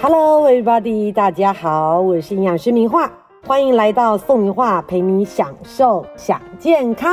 Hello, everybody！大家好，我是营养师明画，欢迎来到宋明画陪你享受享健康。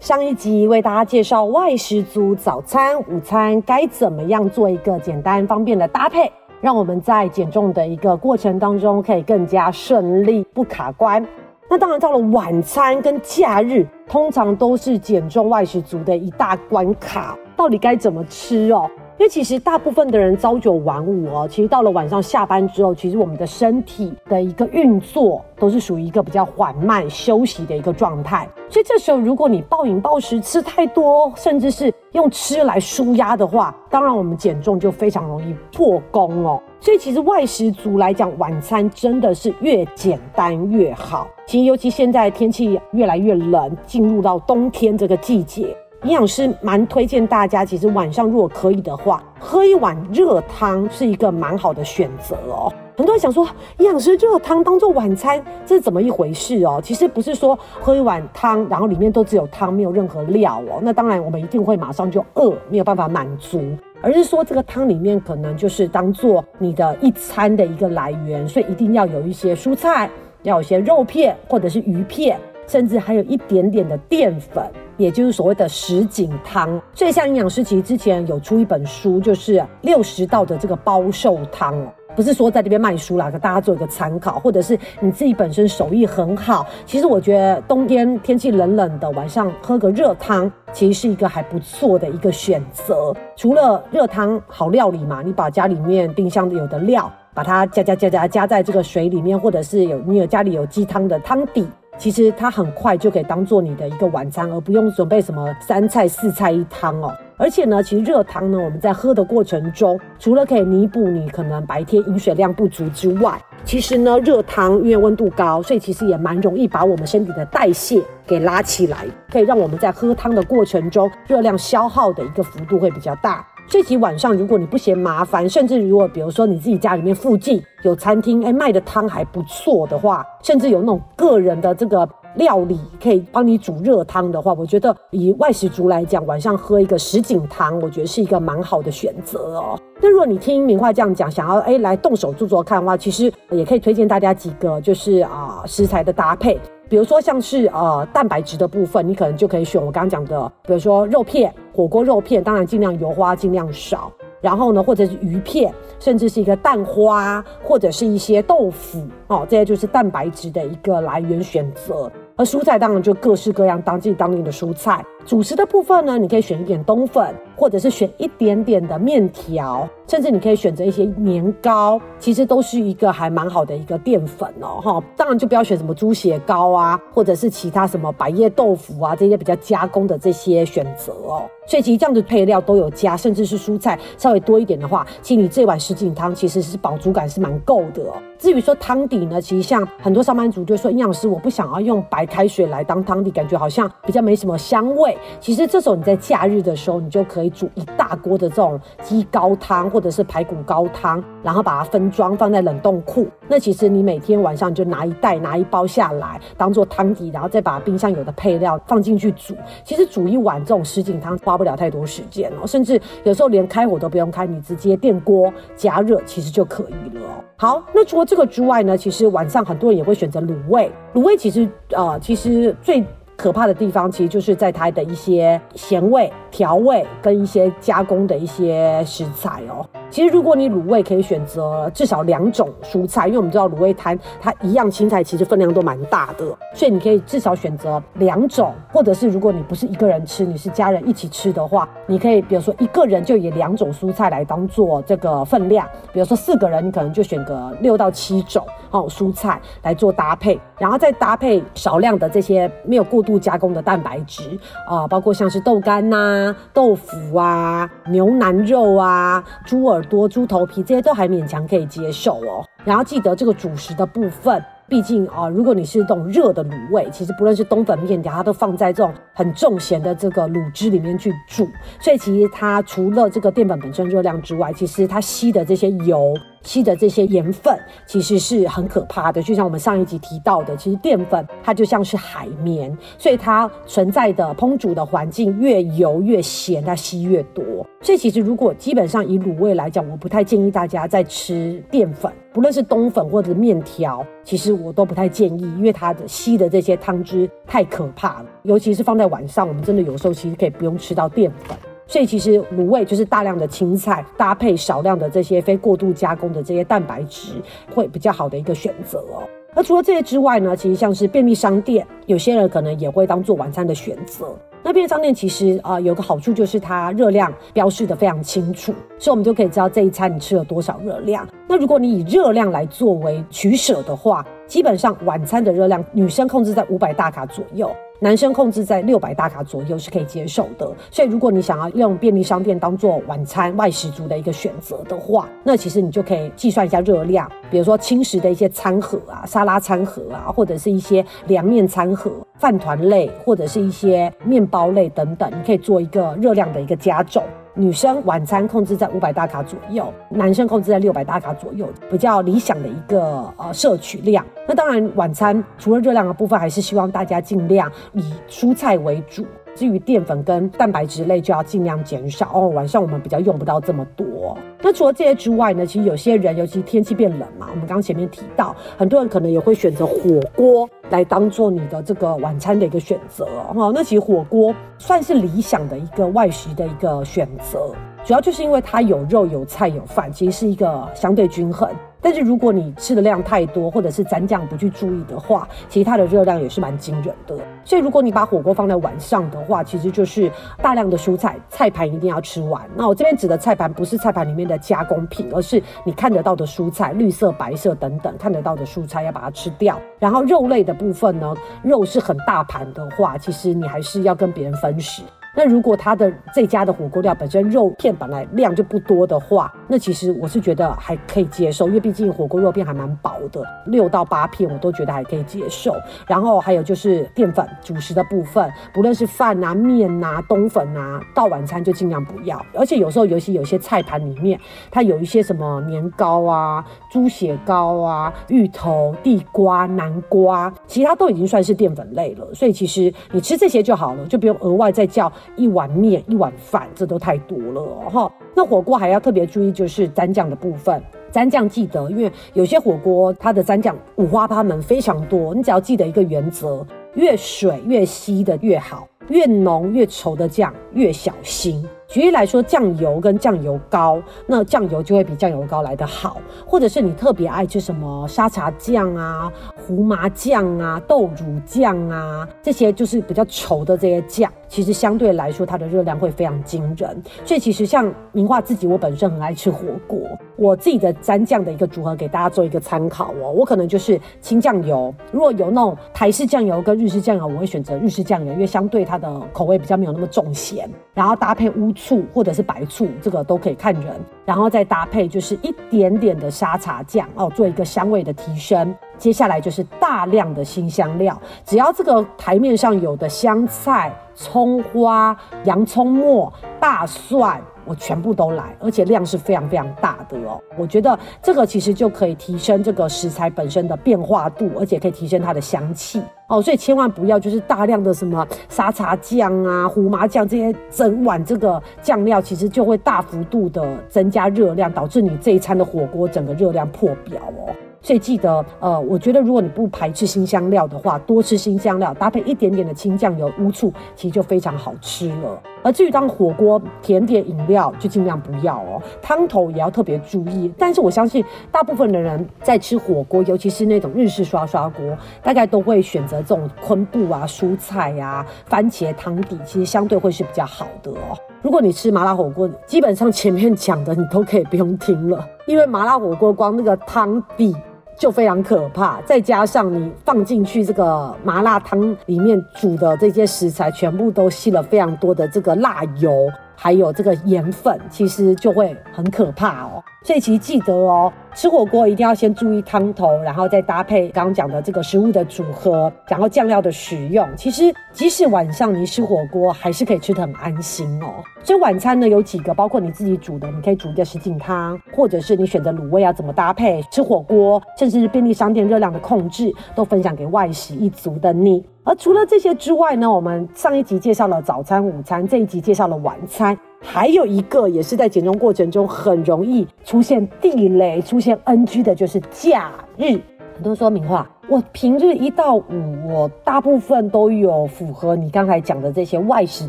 上一集为大家介绍外食族早餐、午餐该怎么样做一个简单方便的搭配，让我们在减重的一个过程当中可以更加顺利，不卡关。那当然，到了晚餐跟假日，通常都是减重外食族的一大关卡，到底该怎么吃哦？因为其实大部分的人朝九晚五哦，其实到了晚上下班之后，其实我们的身体的一个运作都是属于一个比较缓慢休息的一个状态。所以这时候，如果你暴饮暴食吃太多，甚至是用吃来舒压的话，当然我们减重就非常容易破功哦。所以其实外食族来讲，晚餐真的是越简单越好。其实尤其现在天气越来越冷，进入到冬天这个季节。营养师蛮推荐大家，其实晚上如果可以的话，喝一碗热汤是一个蛮好的选择哦。很多人想说，营养师热汤当做晚餐，这是怎么一回事哦？其实不是说喝一碗汤，然后里面都只有汤，没有任何料哦。那当然我们一定会马上就饿，没有办法满足，而是说这个汤里面可能就是当做你的一餐的一个来源，所以一定要有一些蔬菜，要有一些肉片或者是鱼片。甚至还有一点点的淀粉，也就是所谓的什锦汤。所以，像营养师其实之前有出一本书，就是六十道的这个包瘦汤哦，不是说在这边卖书啦，给大家做一个参考，或者是你自己本身手艺很好。其实我觉得冬天天气冷冷的，晚上喝个热汤，其实是一个还不错的一个选择。除了热汤好料理嘛，你把家里面冰箱有的料，把它加加加加加在这个水里面，或者是有你有家里有鸡汤的汤底。其实它很快就可以当做你的一个晚餐，而不用准备什么三菜四菜一汤哦。而且呢，其实热汤呢，我们在喝的过程中，除了可以弥补你可能白天饮水量不足之外，其实呢，热汤因为温度高，所以其实也蛮容易把我们身体的代谢给拉起来，可以让我们在喝汤的过程中，热量消耗的一个幅度会比较大。这集晚上，如果你不嫌麻烦，甚至如果比如说你自己家里面附近有餐厅，哎，卖的汤还不错的话，甚至有那种个人的这个料理可以帮你煮热汤的话，我觉得以外食族来讲，晚上喝一个什锦汤，我觉得是一个蛮好的选择哦。那如果你听明话这样讲，想要哎来动手做做看的话，其实也可以推荐大家几个，就是啊食材的搭配。比如说像是呃蛋白质的部分，你可能就可以选我刚刚讲的，比如说肉片、火锅肉片，当然尽量油花尽量少。然后呢，或者是鱼片，甚至是一个蛋花，或者是一些豆腐，哦，这些就是蛋白质的一个来源选择。而蔬菜当然就各式各样当季当令的蔬菜。主食的部分呢，你可以选一点冬粉，或者是选一点点的面条，甚至你可以选择一些年糕，其实都是一个还蛮好的一个淀粉哦，哈。当然就不要选什么猪血糕啊，或者是其他什么百叶豆腐啊这些比较加工的这些选择哦。所以其实这样的配料都有加，甚至是蔬菜稍微多一点的话，其实你这碗什锦汤其实是饱足感是蛮够的。至于说汤底呢，其实像很多上班族就说营养师我不想要用白开水来当汤底，感觉好像比较没什么香味。其实这时候你在假日的时候，你就可以煮一大锅的这种鸡高汤或者是排骨高汤，然后把它分装放在冷冻库。那其实你每天晚上就拿一袋拿一包下来当做汤底，然后再把冰箱有的配料放进去煮。其实煮一碗这种什锦汤花不了太多时间哦，甚至有时候连开火都不用开，你直接电锅加热其实就可以了。好，那除了这个之外呢，其实晚上很多人也会选择卤味。卤味其实呃，其实最。可怕的地方其实就是在它的一些咸味、调味跟一些加工的一些食材哦。其实如果你卤味可以选择至少两种蔬菜，因为我们知道卤味摊它一样青菜其实分量都蛮大的，所以你可以至少选择两种，或者是如果你不是一个人吃，你是家人一起吃的话，你可以比如说一个人就以两种蔬菜来当做这个分量，比如说四个人你可能就选个六到七种哦蔬菜来做搭配，然后再搭配少量的这些没有过度。加工的蛋白质啊，包括像是豆干呐、豆腐啊、牛腩肉啊、猪耳朵、猪头皮这些都还勉强可以接受哦。然后记得这个主食的部分。毕竟啊，如果你是这种热的卤味，其实不论是冬粉面条，它都放在这种很重咸的这个卤汁里面去煮，所以其实它除了这个淀粉本身热量之外，其实它吸的这些油吸的这些盐分，其实是很可怕的。就像我们上一集提到的，其实淀粉它就像是海绵，所以它存在的烹煮的环境越油越咸，它吸越多。所以其实如果基本上以卤味来讲，我不太建议大家在吃淀粉，不论是冬粉或者面条，其实我都不太建议，因为它的吸的这些汤汁太可怕了。尤其是放在晚上，我们真的有时候其实可以不用吃到淀粉。所以其实卤味就是大量的青菜搭配少量的这些非过度加工的这些蛋白质，会比较好的一个选择哦。那除了这些之外呢，其实像是便利商店，有些人可能也会当做晚餐的选择。那便利商店其实啊有个好处就是它热量标示的非常清楚，所以我们就可以知道这一餐你吃了多少热量。那如果你以热量来作为取舍的话，基本上晚餐的热量女生控制在五百大卡左右。男生控制在六百大卡左右是可以接受的，所以如果你想要用便利商店当做晚餐外食族的一个选择的话，那其实你就可以计算一下热量，比如说轻食的一些餐盒啊、沙拉餐盒啊，或者是一些凉面餐盒、饭团类或者是一些面包类等等，你可以做一个热量的一个加重。女生晚餐控制在五百大卡左右，男生控制在六百大卡左右，比较理想的一个呃摄取量。那当然，晚餐除了热量的部分，还是希望大家尽量以蔬菜为主。至于淀粉跟蛋白质类，就要尽量减少哦。晚上我们比较用不到这么多。那除了这些之外呢，其实有些人，尤其天气变冷嘛，我们刚前面提到，很多人可能也会选择火锅来当做你的这个晚餐的一个选择哦。那其实火锅算是理想的一个外食的一个选择，主要就是因为它有肉、有菜、有饭，其实是一个相对均衡。但是如果你吃的量太多，或者是蘸酱不去注意的话，其实它的热量也是蛮惊人的。所以如果你把火锅放在晚上的话，其实就是大量的蔬菜，菜盘一定要吃完。那我这边指的菜盘不是菜盘里面的加工品，而是你看得到的蔬菜，绿色、白色等等看得到的蔬菜要把它吃掉。然后肉类的部分呢，肉是很大盘的话，其实你还是要跟别人分食。那如果他的这家的火锅料本身肉片本来量就不多的话，那其实我是觉得还可以接受，因为毕竟火锅肉片还蛮薄的，六到八片我都觉得还可以接受。然后还有就是淀粉主食的部分，不论是饭啊、面啊、冬粉啊，到晚餐就尽量不要。而且有时候尤其有些菜盘里面，它有一些什么年糕啊、猪血糕啊、芋头、地瓜、南瓜，其他都已经算是淀粉类了。所以其实你吃这些就好了，就不用额外再叫。一碗面一碗饭，这都太多了哈。那火锅还要特别注意，就是蘸酱的部分。蘸酱记得，因为有些火锅它的蘸酱五花八门，非常多。你只要记得一个原则：越水越稀的越好，越浓越稠的酱越小心。举例来说，酱油跟酱油膏，那酱油就会比酱油膏来得好，或者是你特别爱吃什么沙茶酱啊、胡麻酱啊、豆乳酱啊，这些就是比较稠的这些酱，其实相对来说它的热量会非常惊人。所以其实像明化自己，我本身很爱吃火锅，我自己的蘸酱的一个组合给大家做一个参考哦。我可能就是清酱油，如果有那种台式酱油跟日式酱油，我会选择日式酱油，因为相对它的口味比较没有那么重咸，然后搭配乌。醋或者是白醋，这个都可以看人，然后再搭配就是一点点的沙茶酱哦，做一个香味的提升。接下来就是大量的新香料，只要这个台面上有的香菜、葱花、洋葱末、大蒜。我全部都来，而且量是非常非常大的哦。我觉得这个其实就可以提升这个食材本身的变化度，而且可以提升它的香气哦。所以千万不要就是大量的什么沙茶酱啊、胡麻酱这些整碗这个酱料，其实就会大幅度的增加热量，导致你这一餐的火锅整个热量破表哦。所以记得，呃，我觉得如果你不排斥新香料的话，多吃新香料，搭配一点点的清酱油、乌醋，其实就非常好吃了。而至于当火锅、甜点、饮料，就尽量不要哦。汤头也要特别注意。但是我相信，大部分的人在吃火锅，尤其是那种日式刷刷锅，大概都会选择这种昆布啊、蔬菜呀、番茄汤底，其实相对会是比较好的哦。如果你吃麻辣火锅，基本上前面讲的你都可以不用听了，因为麻辣火锅光那个汤底。就非常可怕，再加上你放进去这个麻辣汤里面煮的这些食材，全部都吸了非常多的这个辣油，还有这个盐分，其实就会很可怕哦。所以其实记得哦，吃火锅一定要先注意汤头，然后再搭配刚刚讲的这个食物的组合，然后酱料的使用。其实即使晚上你吃火锅，还是可以吃得很安心哦。所以晚餐呢有几个，包括你自己煮的，你可以煮一个什锦汤，或者是你选择卤味要怎么搭配吃火锅，甚至是便利商店热量的控制，都分享给外食一族的你。而除了这些之外呢，我们上一集介绍了早餐、午餐，这一集介绍了晚餐。还有一个也是在减重过程中很容易出现地雷、出现 NG 的，就是假日。很多说明话，我平日一到五，我大部分都有符合你刚才讲的这些外食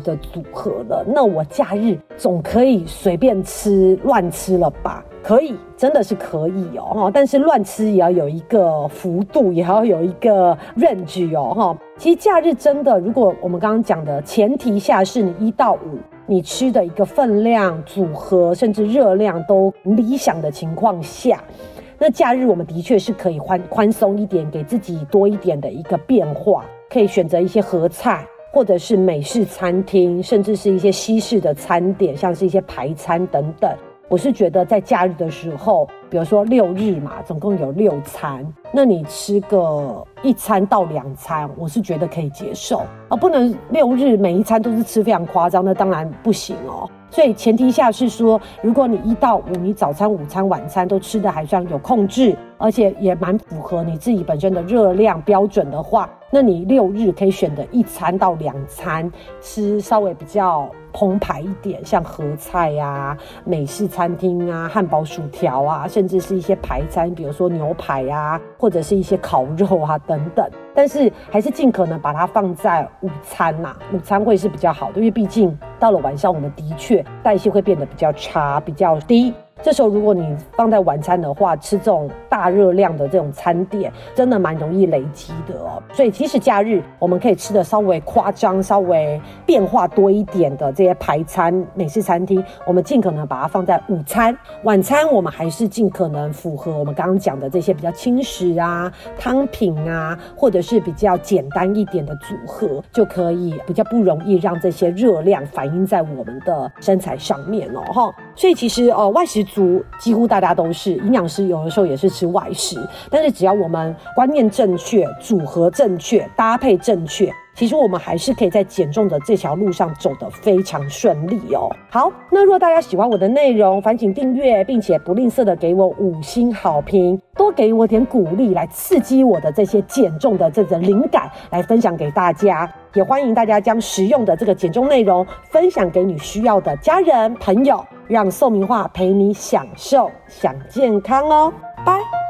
的组合了。那我假日总可以随便吃、乱吃了吧？可以，真的是可以哦。但是乱吃也要有一个幅度，也要有一个 range 哦。哈，其实假日真的，如果我们刚刚讲的前提下是你一到五。你吃的一个分量组合，甚至热量都理想的情况下，那假日我们的确是可以宽宽松一点，给自己多一点的一个变化，可以选择一些合菜，或者是美式餐厅，甚至是一些西式的餐点，像是一些排餐等等。我是觉得在假日的时候，比如说六日嘛，总共有六餐，那你吃个一餐到两餐，我是觉得可以接受，啊不能六日每一餐都是吃非常夸张，那当然不行哦。所以前提下是说，如果你一到五，你早餐、午餐、晚餐都吃的还算有控制，而且也蛮符合你自己本身的热量标准的话，那你六日可以选择一餐到两餐吃稍微比较澎湃一点，像合菜呀、美式餐厅啊、汉堡、薯条啊，甚至是一些排餐，比如说牛排呀，或者是一些烤肉啊等等。但是还是尽可能把它放在午餐呐，午餐会是比较好的，因为毕竟到了晚上，我们的确代谢会变得比较差，比较低。这时候，如果你放在晚餐的话，吃这种大热量的这种餐点，真的蛮容易累积的哦。所以，即使假日我们可以吃的稍微夸张、稍微变化多一点的这些排餐、美式餐厅，我们尽可能把它放在午餐、晚餐，我们还是尽可能符合我们刚刚讲的这些比较轻食啊、汤品啊，或者是比较简单一点的组合，就可以比较不容易让这些热量反映在我们的身材上面哦。哈，所以其实呃，外食。族几乎大家都是营养师，有的时候也是吃外食，但是只要我们观念正确、组合正确、搭配正确，其实我们还是可以在减重的这条路上走得非常顺利哦。好，那如果大家喜欢我的内容，烦请订阅，并且不吝啬的给我五星好评，多给我点鼓励，来刺激我的这些减重的这个灵感，来分享给大家。也欢迎大家将实用的这个减重内容分享给你需要的家人朋友。让宋明化陪你享受享健康哦，拜。